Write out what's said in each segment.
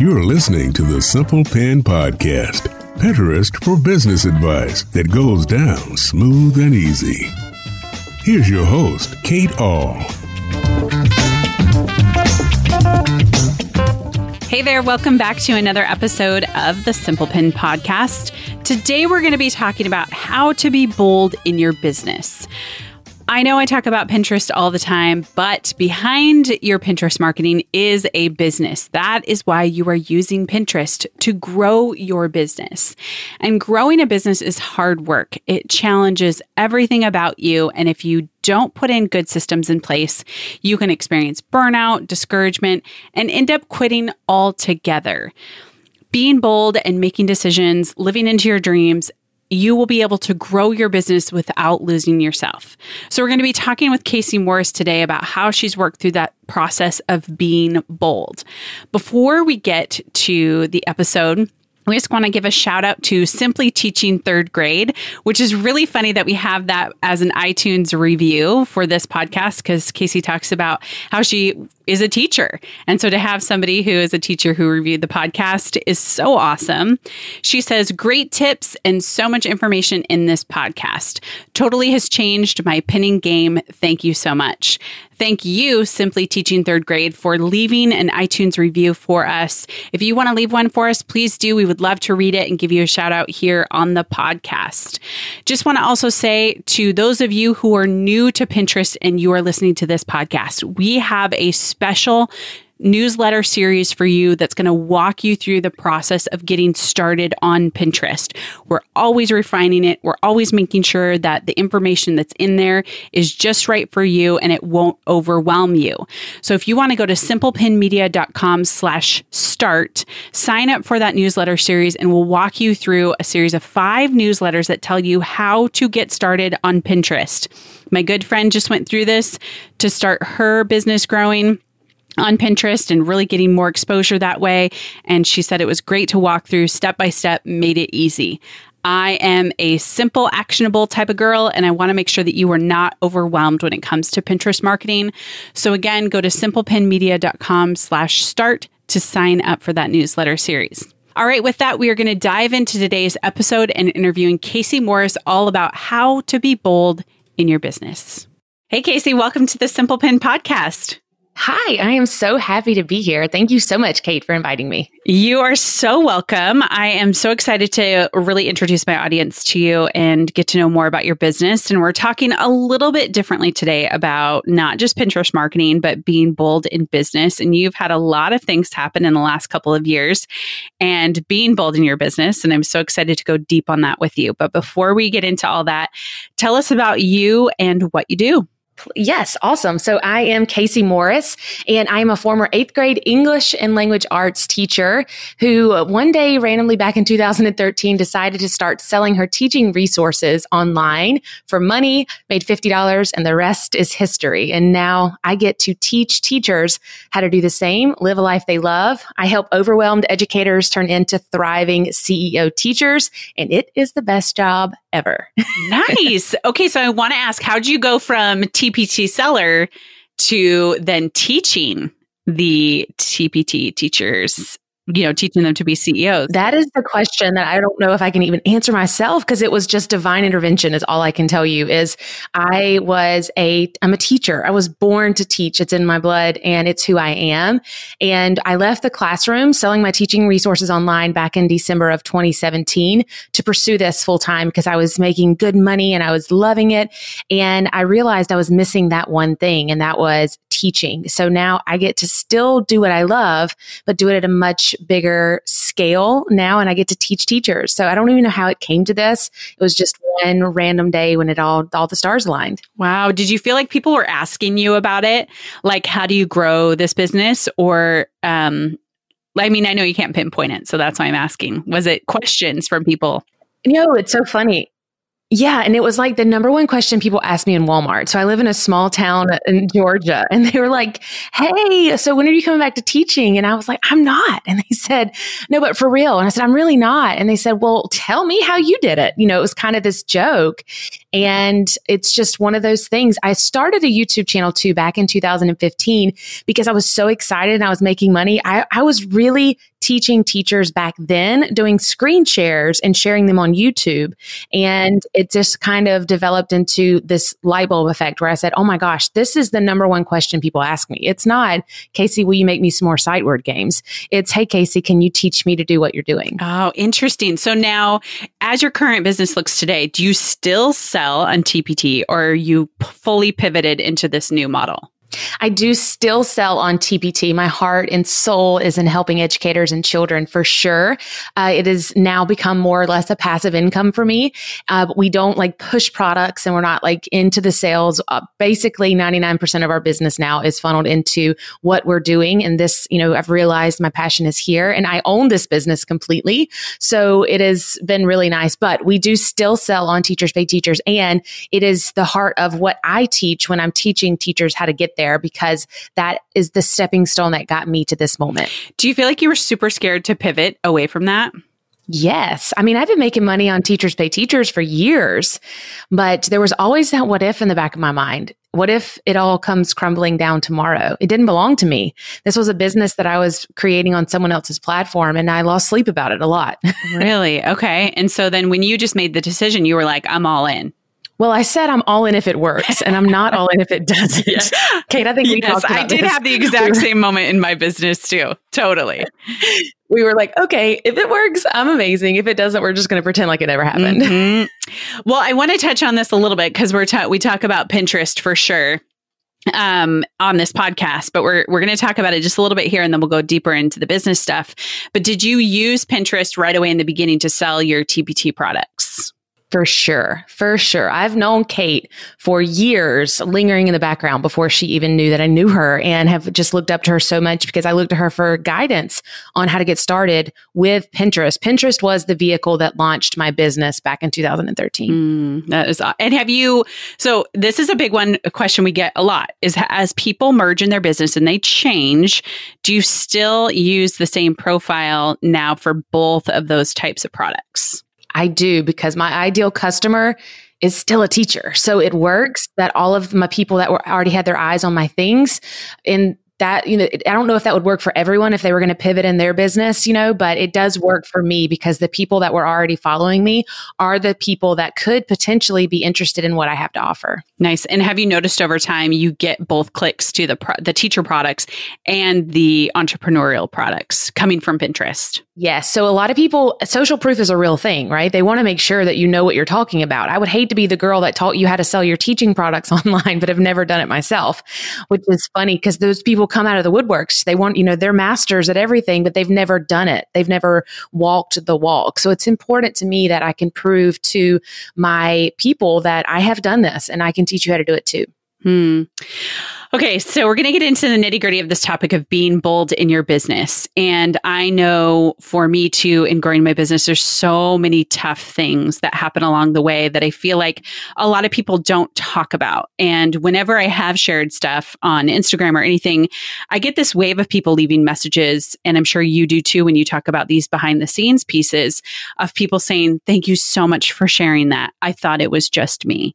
You're listening to the Simple Pin Podcast, Pinterest for business advice that goes down smooth and easy. Here's your host, Kate Ahl. Hey there, welcome back to another episode of the Simple Pin Podcast. Today we're going to be talking about how to be bold in your business. I know I talk about Pinterest all the time, but behind your Pinterest marketing is a business. That is why you are using Pinterest to grow your business. And growing a business is hard work. It challenges everything about you. And if you don't put in good systems in place, you can experience burnout, discouragement, and end up quitting altogether being bold and making decisions, living into your dreams, you will be able to grow your business without losing yourself. So, we're going to be talking with Kayse Morris today about how she's worked through that process of being bold. Before we get to the episode, we just want to give a shout out to Simply Teaching Third Grade, which is really funny that we have that as an iTunes review for this podcast because Kayse talks about how she is a teacher. And so to have somebody who is a teacher who reviewed the podcast is so awesome. She says, Great tips and so much information in this podcast. Totally has changed my pinning game. Thank you so much. Thank you, Simply Teaching Third Grade, for leaving an iTunes review for us. If you want to leave one for us, please do. We would love to read it and give you a shout out here on the podcast. Just want to also say to those of you who are new to Pinterest and you are listening to this podcast, we have a special newsletter series for you that's going to walk you through the process of getting started on Pinterest. We're always refining it. We're always making sure that the information that's in there is just right for you and it won't overwhelm you. So if you want to go to simplepinmedia.com slash start, sign up for that newsletter series and we'll walk you through a series of five newsletters that tell you how to get started on Pinterest. My good friend just went through this to start her business growing on Pinterest and really getting more exposure that way. And she said it was great to walk through step by step, made it easy. I am a simple, actionable type of girl, and I want to make sure that you are not overwhelmed when it comes to Pinterest marketing. So again, go to simplepinmedia.com slash start to sign up for that newsletter series. All right, with that, we are going to dive into today's episode and interviewing Kayse Morris all about how to be bold in your business. Hey, Kayse, welcome to the Simple Pin podcast. Hi, I am so happy to be here. Thank you so much, Kate, for inviting me. You are so welcome. I am so excited to really introduce my audience to you and get to know more about your business. And we're talking a little bit differently today about not just Pinterest marketing, but being bold in business. And you've had a lot of things happen in the last couple of years and being bold in your business. And I'm so excited to go deep on that with you. But before we get into all that, tell us about you and what you do. Yes, awesome. So I am Kayse Morris, and I am a former eighth grade English and language arts teacher who one day randomly back in 2013 decided to start selling her teaching resources online for money, made $50, and the rest is history. And now I get to teach teachers how to do the same, live a life they love. I help overwhelmed educators turn into thriving CEO teachers, and it is the best job ever. nice. Okay, so I want to ask, how did you go from TPT seller to then teaching the TPT teachers you know, teaching them to be CEOs? That is the question that I don't know if I can even answer myself because it was just divine intervention is all I can tell you is I was a I'm a teacher. I was born to teach. It's in my blood and it's who I am. And I left the classroom selling my teaching resources online back in December of 2017 to pursue this full time because I was making good money and I was loving it and I realized I was missing that one thing and that was teaching. So now I get to still do what I love but do it at a much bigger scale now and I get to teach teachers. So I don't even know how it came to this. It was just one random day when it all all the stars aligned. Wow. Did you feel like people were asking you about it? Like how do you grow this business or um I mean, I know you can't pinpoint it, so that's why I'm asking. Was it questions from people? You know, it's so funny Yeah. And it was like the number one question people ask me in Walmart. So I live in a small town in Georgia and they were like, Hey, so when are you coming back to teaching? And I was like, I'm not. And they said, no, but for real. And I said, I'm really not. And they said, well, tell me how you did it. You know, it was kind of this joke. And it's just one of those things. I started a YouTube channel too back in 2015 because I was so excited and I was making money. I, I was really teaching teachers back then doing screen shares and sharing them on YouTube. And it just kind of developed into this light bulb effect where I said, Oh my gosh, this is the number one question people ask me. It's not, Kayse, will you make me some more sight word games? It's, Hey, Kayse, can you teach me to do what you're doing? Oh, interesting. So now, as your current business looks today, do you still sell on TPT or are you fully pivoted into this new model? I do still sell on TPT. My heart and soul is in helping educators and children for sure. Uh, it has now become more or less a passive income for me. Uh, we don't like push products and we're not like into the sales. Uh, basically, 99% of our business now is funneled into what we're doing. And this, you know, I've realized my passion is here and I own this business completely. So it has been really nice, but we do still sell on Teachers Pay Teachers. And it is the heart of what I teach when I'm teaching teachers how to get there because that is the stepping stone that got me to this moment. Do you feel like you were super scared to pivot away from that? Yes. I mean, I've been making money on Teachers Pay Teachers for years, but there was always that what if in the back of my mind. What if it all comes crumbling down tomorrow? It didn't belong to me. This was a business that I was creating on someone else's platform and I lost sleep about it a lot. really? Okay. And so then when you just made the decision, you were like, I'm all in. Well, I said I'm all in if it works, and I'm not all in if it doesn't. yes. Kate, I think we yes, I did this. have the exact same moment in my business too. Totally. We were like, okay, if it works, I'm amazing. If it doesn't, we're just going to pretend like it never happened. Mm-hmm. Well, I want to touch on this a little bit because we're ta- we talk about Pinterest for sure um, on this podcast, but we're we're going to talk about it just a little bit here, and then we'll go deeper into the business stuff. But did you use Pinterest right away in the beginning to sell your TPT products? For sure. For sure. I've known Kate for years, lingering in the background before she even knew that I knew her and have just looked up to her so much because I looked to her for guidance on how to get started with Pinterest. Pinterest was the vehicle that launched my business back in 2013. Mm, that is, and have you, so this is a big one, a question we get a lot is as people merge in their business and they change, do you still use the same profile now for both of those types of products? I do because my ideal customer is still a teacher. So it works that all of my people that were already had their eyes on my things and that you know i don't know if that would work for everyone if they were going to pivot in their business you know but it does work for me because the people that were already following me are the people that could potentially be interested in what i have to offer. Nice. And have you noticed over time you get both clicks to the pro- the teacher products and the entrepreneurial products coming from pinterest Yes. So a lot of people, social proof is a real thing, right? They want to make sure that you know what you're talking about. I would hate to be the girl that taught you how to sell your teaching products online, but have never done it myself, which is funny because those people come out of the woodworks. They want, you know, they're masters at everything, but they've never done it. They've never walked the walk. So it's important to me that I can prove to my people that I have done this and I can teach you how to do it too. Hmm. Okay, so we're going to get into the nitty gritty of this topic of being bold in your business. And I know for me too, in growing my business, there's so many tough things that happen along the way that I feel like a lot of people don't talk about. And whenever I have shared stuff on Instagram or anything, I get this wave of people leaving messages. And I'm sure you do too when you talk about these behind the scenes pieces of people saying, Thank you so much for sharing that. I thought it was just me.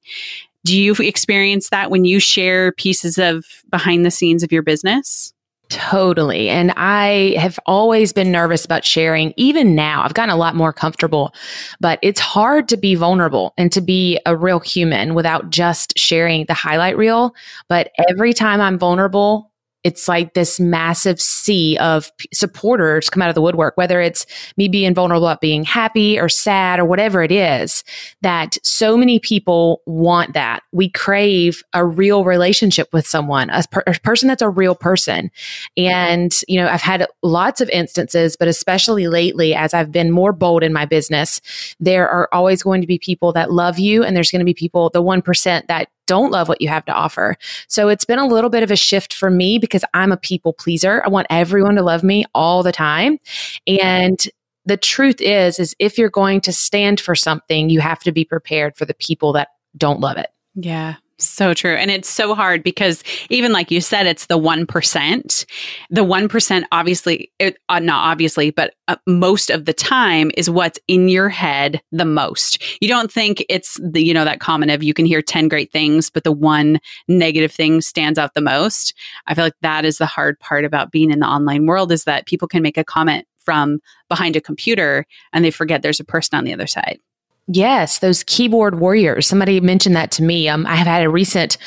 Do you experience that when you share pieces of behind the scenes of your business? Totally. And I have always been nervous about sharing. Even now, I've gotten a lot more comfortable, but it's hard to be vulnerable and to be a real human without just sharing the highlight reel. But every time I'm vulnerable, it's like this massive sea of supporters come out of the woodwork, whether it's me being vulnerable about being happy or sad or whatever it is, that so many people want that. We crave a real relationship with someone, a, per- a person that's a real person. And, you know, I've had lots of instances, but especially lately, as I've been more bold in my business, there are always going to be people that love you and there's going to be people, the 1% that don't love what you have to offer. So it's been a little bit of a shift for me because I'm a people pleaser. I want everyone to love me all the time. And the truth is, is if you're going to stand for something, you have to be prepared for the people that don't love it. Yeah. So true. And it's so hard because even like you said, it's the 1%. The 1%, obviously, it, uh, not obviously, but uh, most of the time is what's in your head the most. You don't think it's the, you know, that common of you can hear 10 great things, but the one negative thing stands out the most. I feel like that is the hard part about being in the online world is that people can make a comment from behind a computer and they forget there's a person on the other side. Yes, those keyboard warriors. Somebody mentioned that to me. Um, I have had a recent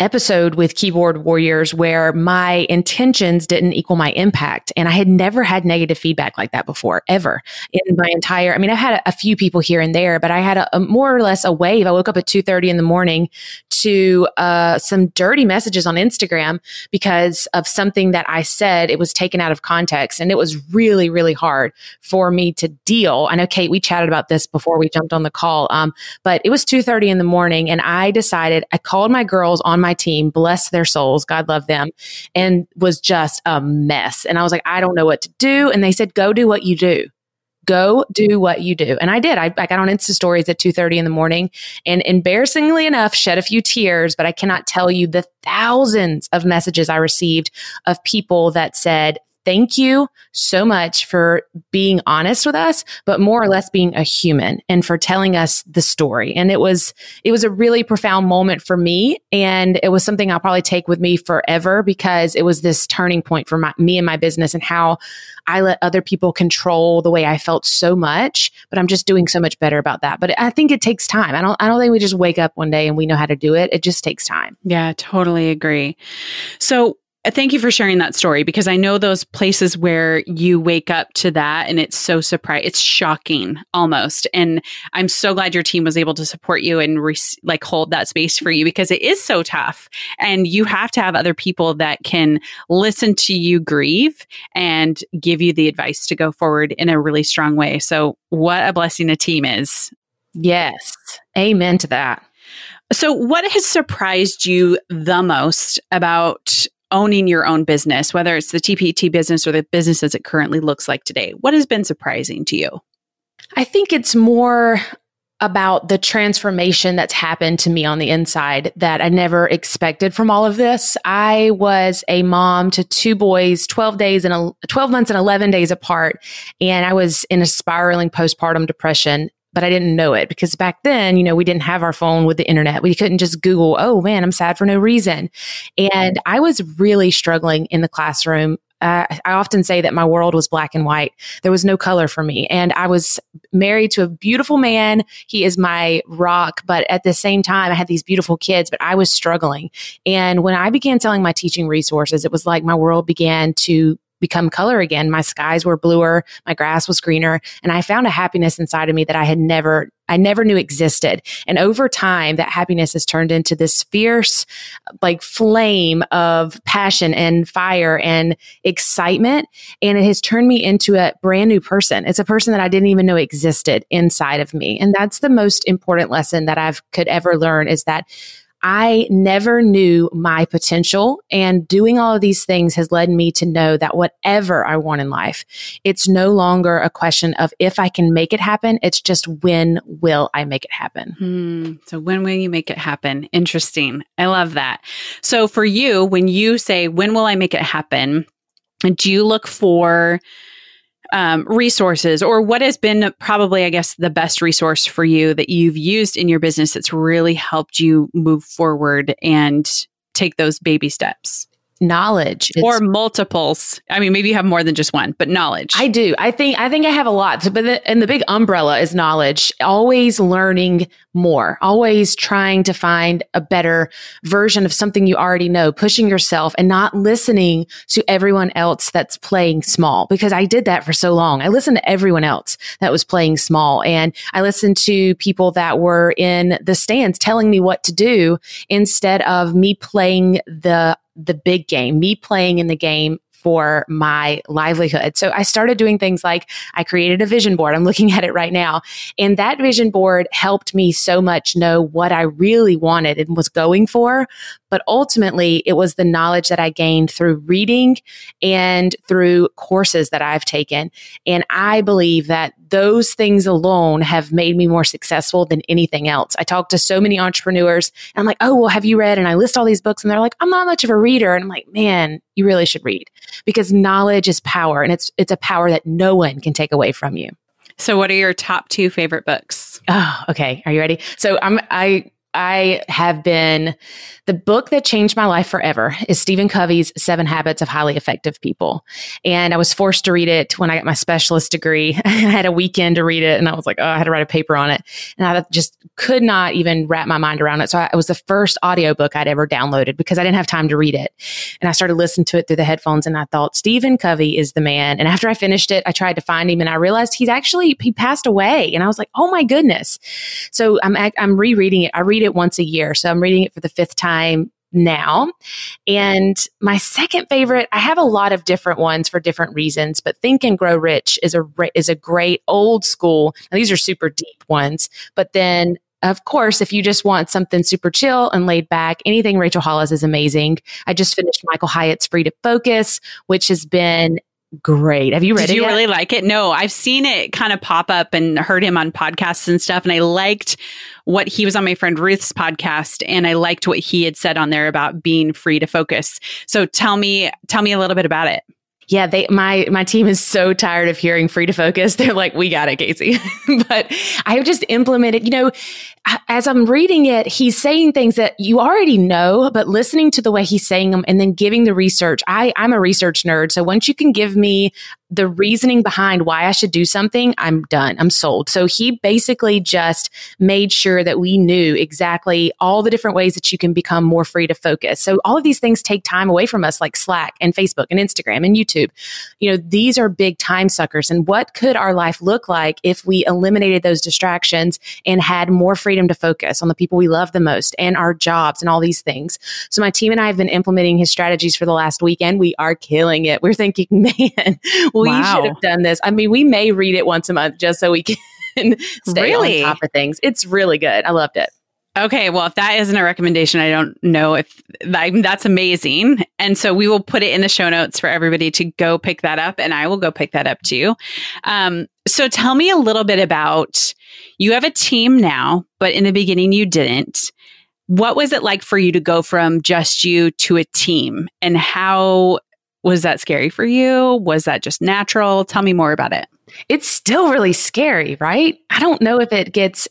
episode with keyboard warriors where my intentions didn't equal my impact. And I had never had negative feedback like that before, ever in my entire, I mean, I've had a, a few people here and there, but I had a, a, more or less a wave. I woke up at 2.30 in the morning to uh, some dirty messages on Instagram because of something that I said. It was taken out of context and it was really, really hard for me to deal. I know, Kate, we chatted about this before we jumped on the call. Um, but it was 2.30 in the morning and I decided, I called my girls on my team, bless their souls, God love them, and was just a mess. And I was like, I don't know what to do. And they said, go do what you do go do what you do. And I did. I, I got on Insta stories at 2.30 in the morning and embarrassingly enough, shed a few tears, but I cannot tell you the thousands of messages I received of people that said, thank you so much for being honest with us, but more or less being a human and for telling us the story. And it was, it was a really profound moment for me. And it was something I'll probably take with me forever because it was this turning point for my, me and my business and how I let other people control the way I felt so much, but I'm just doing so much better about that. But I think it takes time. I don't, I don't think we just wake up one day and we know how to do it. It just takes time. Yeah, totally agree. So Uh, thank you for sharing that story because I know those places where you wake up to that and it's so surprising. It's shocking almost. And I'm so glad your team was able to support you and re- like hold that space for you because it is so tough. And you have to have other people that can listen to you grieve and give you the advice to go forward in a really strong way. So, what a blessing a team is. Yes. Amen to that. So, what has surprised you the most about owning your own business, whether it's the TPT business or the business as it currently looks like today? What has been surprising to you? I think it's more about the transformation that's happened to me on the inside that I never expected from all of this. I was a mom to two boys, 12 days and 12 months and 11 days apart. And I was in a spiraling postpartum depression but I didn't know it because back then, you know, we didn't have our phone with the internet. We couldn't just Google, oh man, I'm sad for no reason. And I was really struggling in the classroom. Uh, I often say that my world was black and white. There was no color for me. And I was married to a beautiful man. He is my rock. But at the same time, I had these beautiful kids, but I was struggling. And when I began selling my teaching resources, it was like my world began to become color again. My skies were bluer, my grass was greener, and I found a happiness inside of me that I had never I never knew existed. And over time, that happiness has turned into this fierce, like flame of passion and fire and excitement. And it has turned me into a brand new person. It's a person that I didn't even know existed inside of me. And that's the most important lesson that I've could ever learn is that I never knew my potential and doing all of these things has led me to know that whatever I want in life, it's no longer a question of if I can make it happen. It's just when will I make it happen? Hmm. So when will you make it happen? Interesting. I love that. So for you, when you say, when will I make it happen? Do you look for um, resources or what has been probably, I guess, the best resource for you that you've used in your business that's really helped you move forward and take those baby steps? Knowledge. It's, or multiples. I mean maybe you have more than just one but knowledge. I do. I think i think i have a lot. But the, and the big umbrella is knowledge always learning more always trying to find a better version of something you already know pushing yourself and not listening to everyone else that's playing small because i did that for so long. I listened to everyone else that was playing small and i listened to people that were in the stands telling me what to do instead of me playing the the big game, me playing in the game for my livelihood. So I started doing things like I created a vision board. I'm looking at it right now. And that vision board helped me so much know what I really wanted and was going for. But ultimately, it was the knowledge that I gained through reading and through courses that I've taken. And I believe that those things alone have made me more successful than anything else. I talk to so many entrepreneurs and I'm like, oh, well, have you read? And I list all these books and they're like, I'm not much of a reader. And I'm like, man, you really should read because knowledge is power and it's, it's a power that no one can take away from you. So what are your top two favorite books? Oh, okay. Are you ready? So I'm, I I have been the book that changed my life forever is Stephen Covey's Seven Habits of Highly Effective People. And I was forced to read it when I got my specialist degree. I had a weekend to read it and I was like, oh, I had to write a paper on it. And I just could not even wrap my mind around it. So I, it was the first audiobook I'd ever downloaded because I didn't have time to read it. And I started listening to it through the headphones and I thought, Stephen Covey is the man. And after I finished it, I tried to find him and I realized he's actually, he passed away. And I was like, oh my goodness. So I'm, I'm rereading it. I read it once a year. So I'm reading it for the fifth time now. And my second favorite, I have a lot of different ones for different reasons, but Think and Grow Rich is a is a great old school. These are super deep ones, but then of course, if you just want something super chill and laid back, anything Rachel Hollis is amazing. I just finished Michael Hyatt's Free to Focus, which has been great. Have you read Did it? you yet? really like it? No, I've seen it kind of pop up and heard him on podcasts and stuff. And I liked what he was on my friend Ruth's podcast and I liked what he had said on there about being free to focus. So tell me, tell me a little bit about it. Yeah, they my my team is so tired of hearing free to focus. They're like, "We got it, Kayse." but I have just implemented, you know, as I'm reading it, he's saying things that you already know, but listening to the way he's saying them and then giving the research. I, I'm a research nerd. So once you can give me the reasoning behind why I should do something, I'm done. I'm sold. So he basically just made sure that we knew exactly all the different ways that you can become more free to focus. So all of these things take time away from us, like Slack and Facebook and Instagram and YouTube. You know, these are big time suckers. And what could our life look like if we eliminated those distractions and had more freedom to focus on the people we love the most and our jobs and all these things. So my team and I have been implementing his strategies for the last weekend. We are killing it. We're thinking, man, we wow. should have done this. I mean, we may read it once a month just so we can stay really? on top of things. It's really good. I loved it. Okay, well, if that isn't a recommendation, I don't know if that, that's amazing. And so we will put it in the show notes for everybody to go pick that up, and I will go pick that up too. Um, so tell me a little bit about you have a team now, but in the beginning you didn't. What was it like for you to go from just you to a team, and how was that scary for you? Was that just natural? Tell me more about it it's still really scary, right? I don't know if it gets,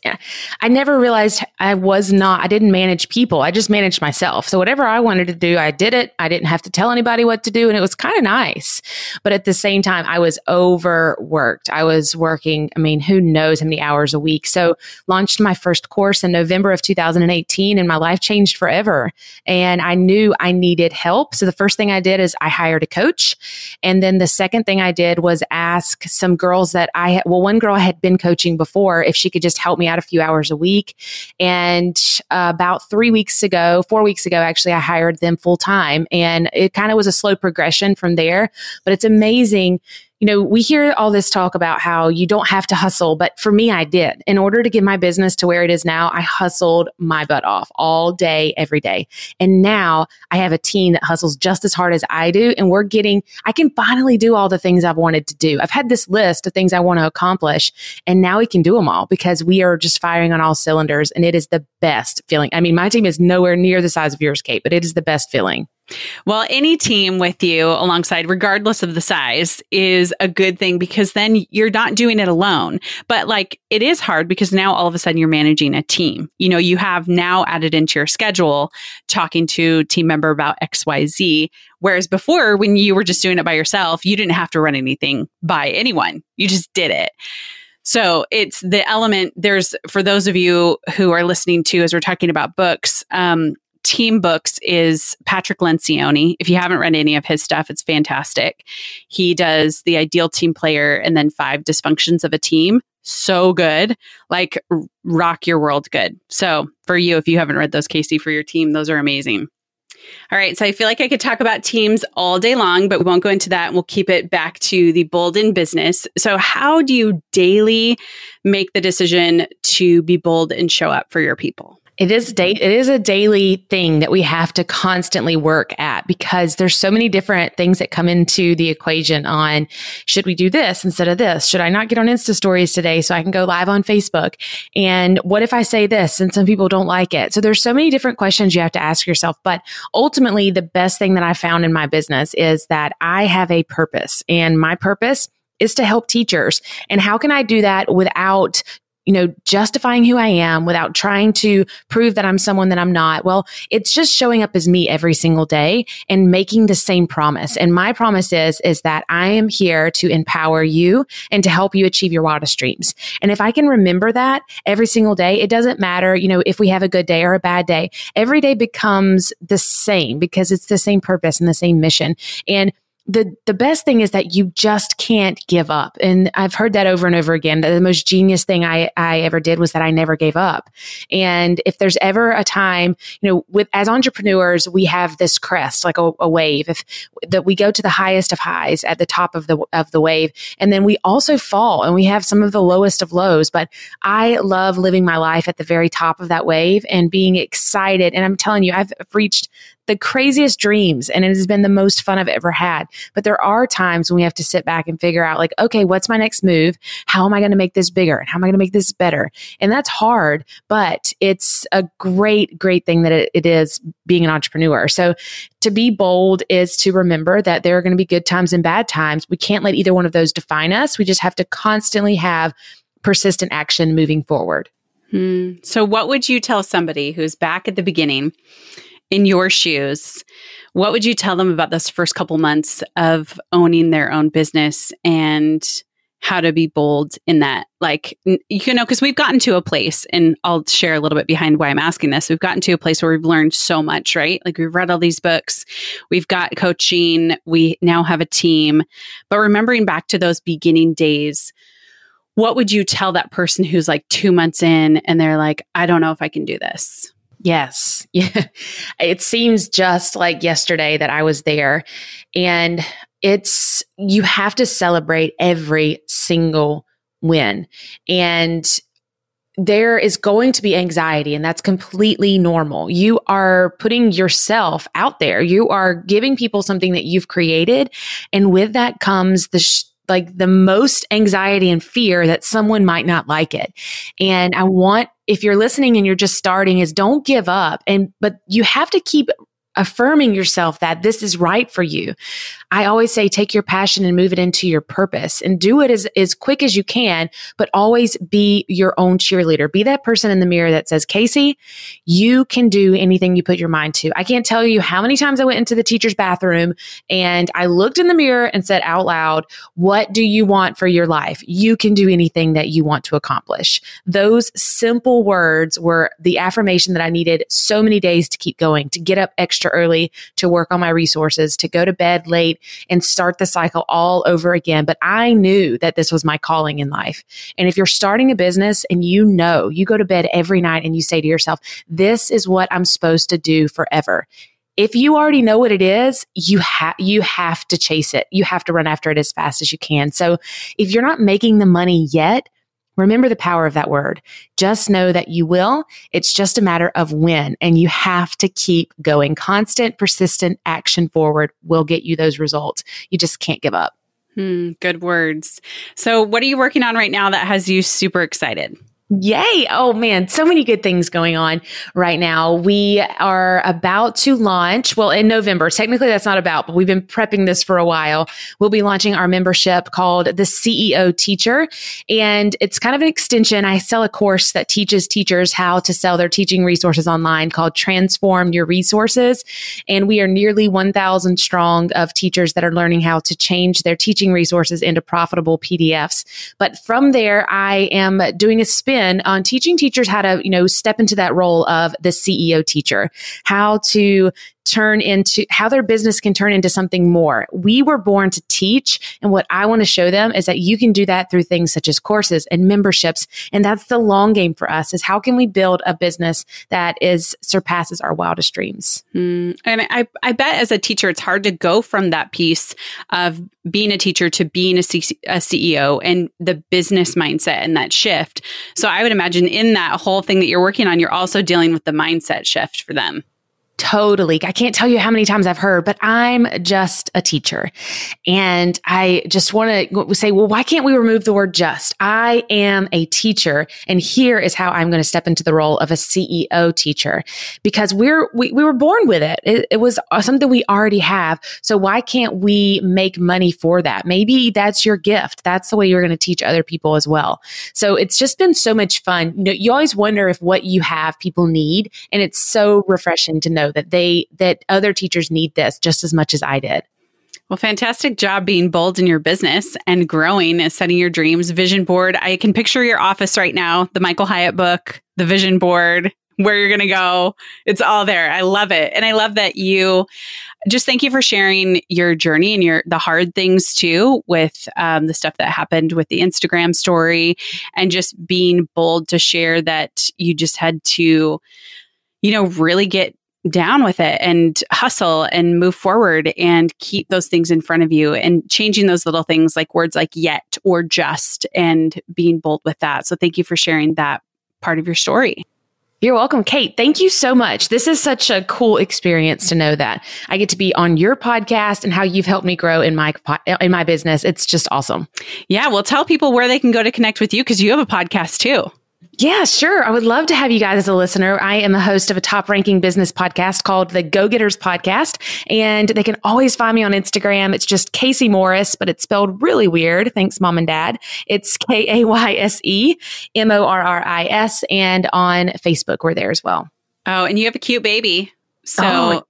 I never realized I was not, I didn't manage people. I just managed myself. So whatever I wanted to do, I did it. I didn't have to tell anybody what to do. And it was kind of nice. But at the same time, I was overworked. I was working, I mean, who knows how many hours a week. So launched my first course in November of 2018 and my life changed forever. And I knew I needed help. So the first thing I did is I hired a coach. And then the second thing I did was ask some girls that I, well, one girl I had been coaching before, if she could just help me out a few hours a week. And uh, about three weeks ago, four weeks ago, actually, I hired them full time. And it kind of was a slow progression from there. But it's amazing you know, we hear all this talk about how you don't have to hustle, but for me, I did. In order to get my business to where it is now, I hustled my butt off all day, every day. And now I have a team that hustles just as hard as I do. And we're getting, I can finally do all the things I've wanted to do. I've had this list of things I want to accomplish, and now we can do them all because we are just firing on all cylinders. And it is the best feeling. I mean, my team is nowhere near the size of yours, Kate, but it is the best feeling. Well, any team with you alongside, regardless of the size, is a good thing because then you're not doing it alone. But like it is hard because now all of a sudden you're managing a team. You know, you have now added into your schedule talking to team member about XYZ. Whereas before, when you were just doing it by yourself, you didn't have to run anything by anyone. You just did it. So it's the element. There's for those of you who are listening to as we're talking about books. Um, Team Books is Patrick Lencioni. If you haven't read any of his stuff, it's fantastic. He does the ideal team player and then five dysfunctions of a team. So good, like rock your world good. So for you, if you haven't read those, Kayse, for your team, those are amazing. All right. So I feel like I could talk about teams all day long, but we won't go into that. We'll keep it back to the bold in business. So, how do you daily make the decision to be bold and show up for your people? It is da- it is a daily thing that we have to constantly work at because there's so many different things that come into the equation on should we do this instead of this? Should I not get on Insta stories today so I can go live on Facebook? And what if I say this and some people don't like it? So there's so many different questions you have to ask yourself, but ultimately the best thing that I found in my business is that I have a purpose and my purpose is to help teachers. And how can I do that without you know, justifying who I am without trying to prove that I'm someone that I'm not. Well, it's just showing up as me every single day and making the same promise. And my promise is, is that I am here to empower you and to help you achieve your wildest dreams. And if I can remember that every single day, it doesn't matter, you know, if we have a good day or a bad day, every day becomes the same because it's the same purpose and the same mission. And the the best thing is that you just can't give up. And i've heard that over and over again. The most genius thing i i ever did was that i never gave up. And if there's ever a time you know with as entrepreneurs we have this crest like a, a wave. If that we go to the highest of highs at the top of the of the wave and then we also fall and we have some of the lowest of lows. But i love living my life at the very top of that wave and being excited. And i'm telling you i've reached the craziest dreams and it has been the most fun I've ever had. But there are times when we have to sit back and figure out like, okay, what's my next move? How am I going to make this bigger? And how am I going to make this better? And that's hard, but it's a great, great thing that it, it is being an entrepreneur. So to be bold is to remember that there are going to be good times and bad times. We can't let either one of those define us. We just have to constantly have persistent action moving forward. Hmm. So, what would you tell somebody who's back at the beginning in your shoes, what would you tell them about those first couple months of owning their own business and how to be bold in that? Like, you know, because we've gotten to a place, and I'll share a little bit behind why I'm asking this. We've gotten to a place where we've learned so much, right? Like, we've read all these books, we've got coaching, we now have a team. But remembering back to those beginning days, what would you tell that person who's like two months in and they're like, I don't know if I can do this? Yes. Yeah. It seems just like yesterday that I was there. And it's, you have to celebrate every single win. And there is going to be anxiety and that's completely normal. You are putting yourself out there. You are giving people something that you've created. And with that comes the, sh- like the most anxiety and fear that someone might not like it. And I want, if you're listening and you're just starting is don't give up. And, but you have to keep affirming yourself that this is right for you. I always say take your passion and move it into your purpose and do it as, as quick as you can, but always be your own cheerleader. Be that person in the mirror that says, Kayse, you can do anything you put your mind to. I can't tell you how many times I went into the teacher's bathroom and I looked in the mirror and said out loud, what do you want for your life? You can do anything that you want to accomplish. Those simple words were the affirmation that I needed so many days to keep going, to get up extra early, to work on my resources, to go to bed late, and start the cycle all over again. But I knew that this was my calling in life. And if you're starting a business and you know, you go to bed every night and you say to yourself, this is what I'm supposed to do forever if you already know what it is, you have you have to chase it. You have to run after it as fast as you can. So if you're not making the money yet, Remember the power of that word. Just know that you will. It's just a matter of when, and you have to keep going. Constant, persistent action forward will get you those results. You just can't give up. Hmm, good words. So, what are you working on right now that has you super excited? Yay. Oh man, so many good things going on right now. We are about to launch, well, in November. Technically, that's not about, but we've been prepping this for a while. We'll be launching our membership called the CEO Teacher. And it's kind of an extension. I sell a course that teaches teachers how to sell their teaching resources online called Transform Your Resources. And we are nearly 1,000 strong of teachers that are learning how to change their teaching resources into profitable PDFs. But from there, I am doing a spin in on um, teaching teachers how to, you know, step into that role of the CEO teacher, how to turn into how their business can turn into something more. We were born to teach. And what I want to show them is that you can do that through things such as courses and memberships. And that's the long game for us is how can we build a business that is surpasses our wildest dreams? Mm, and I, I bet as a teacher, it's hard to go from that piece of being a teacher to being a, C- a CEO and the business mindset and that shift. So I would imagine in that whole thing that you're working on, you're also dealing with the mindset shift for them. Totally. I can't tell you how many times I've heard, but I'm just a teacher. And I just want to say, well, why can't we remove the word just? I am a teacher. And here is how I'm going to step into the role of a CEO teacher because we're, we, we were born with it. it. It was something we already have. So why can't we make money for that? Maybe that's your gift. That's the way you're going to teach other people as well. So it's just been so much fun. You know, you always wonder if what you have people need. And it's so refreshing to know know that they that other teachers need this just as much as I did. Well, fantastic job being bold in your business and growing and setting your dreams. Vision board. I can picture your office right now, the Michael Hyatt book, the vision board, where you're going to go. It's all there. I love it. And I love that you just thank you for sharing your journey and your the hard things too with um, the stuff that happened with the Instagram story and just being bold to share that you just had to you know really get down with it and hustle and move forward and keep those things in front of you and changing those little things like words like yet or just and being bold with that. So thank you for sharing that part of your story. You're welcome, Kate. Thank you so much. This is such a cool experience to know that I get to be on your podcast and how you've helped me grow in my in my business. It's just awesome. Yeah, well, tell people where they can go to connect with you because you have a podcast too. Yeah, sure. I would love to have you guys as a listener. I am a host of a top ranking business podcast called the Go Getters Podcast, and they can always find me on Instagram. It's just Kayse Morris, but it's spelled really weird. Thanks, mom and dad. It's K A Y S E M O R R I S, and on Facebook, we're there as well. Oh, and you have a cute baby. So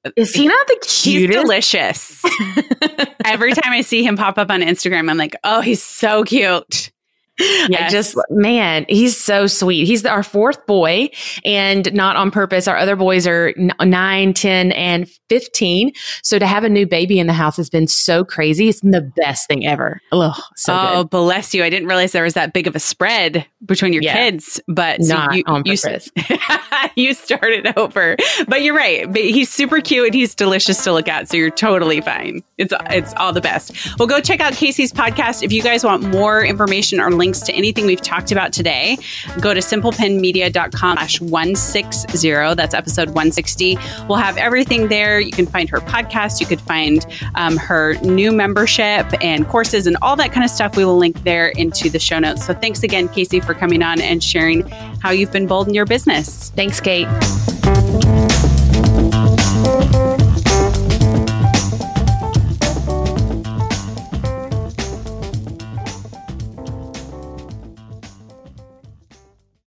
oh, is he not the cutest? He's delicious. Every time I see him pop up on Instagram, I'm like, oh, he's so cute. Yes. I just, man, he's so sweet. He's our fourth boy and not on purpose. Our other boys are n- 9, 10, and 15. So to have a new baby in the house has been so crazy. It's the best thing ever. Oh, so oh good. bless you. I didn't realize there was that big of a spread between your yeah. kids, but not so you, on purpose. You, you started over, but you're right. But he's super cute and he's delicious to look at. So you're totally fine. It's, it's all the best. Well, go check out Kayse's podcast. If you guys want more information or links to anything we've talked about today, go to simplepinmedia.com slash 160. That's episode 160. We'll have everything there. You can find her podcast. You could find um, her new membership and courses and all that kind of stuff. We will link there into the show notes. So thanks again, Kayse, for coming on and sharing how you've been bold in your business. Thanks, Kate.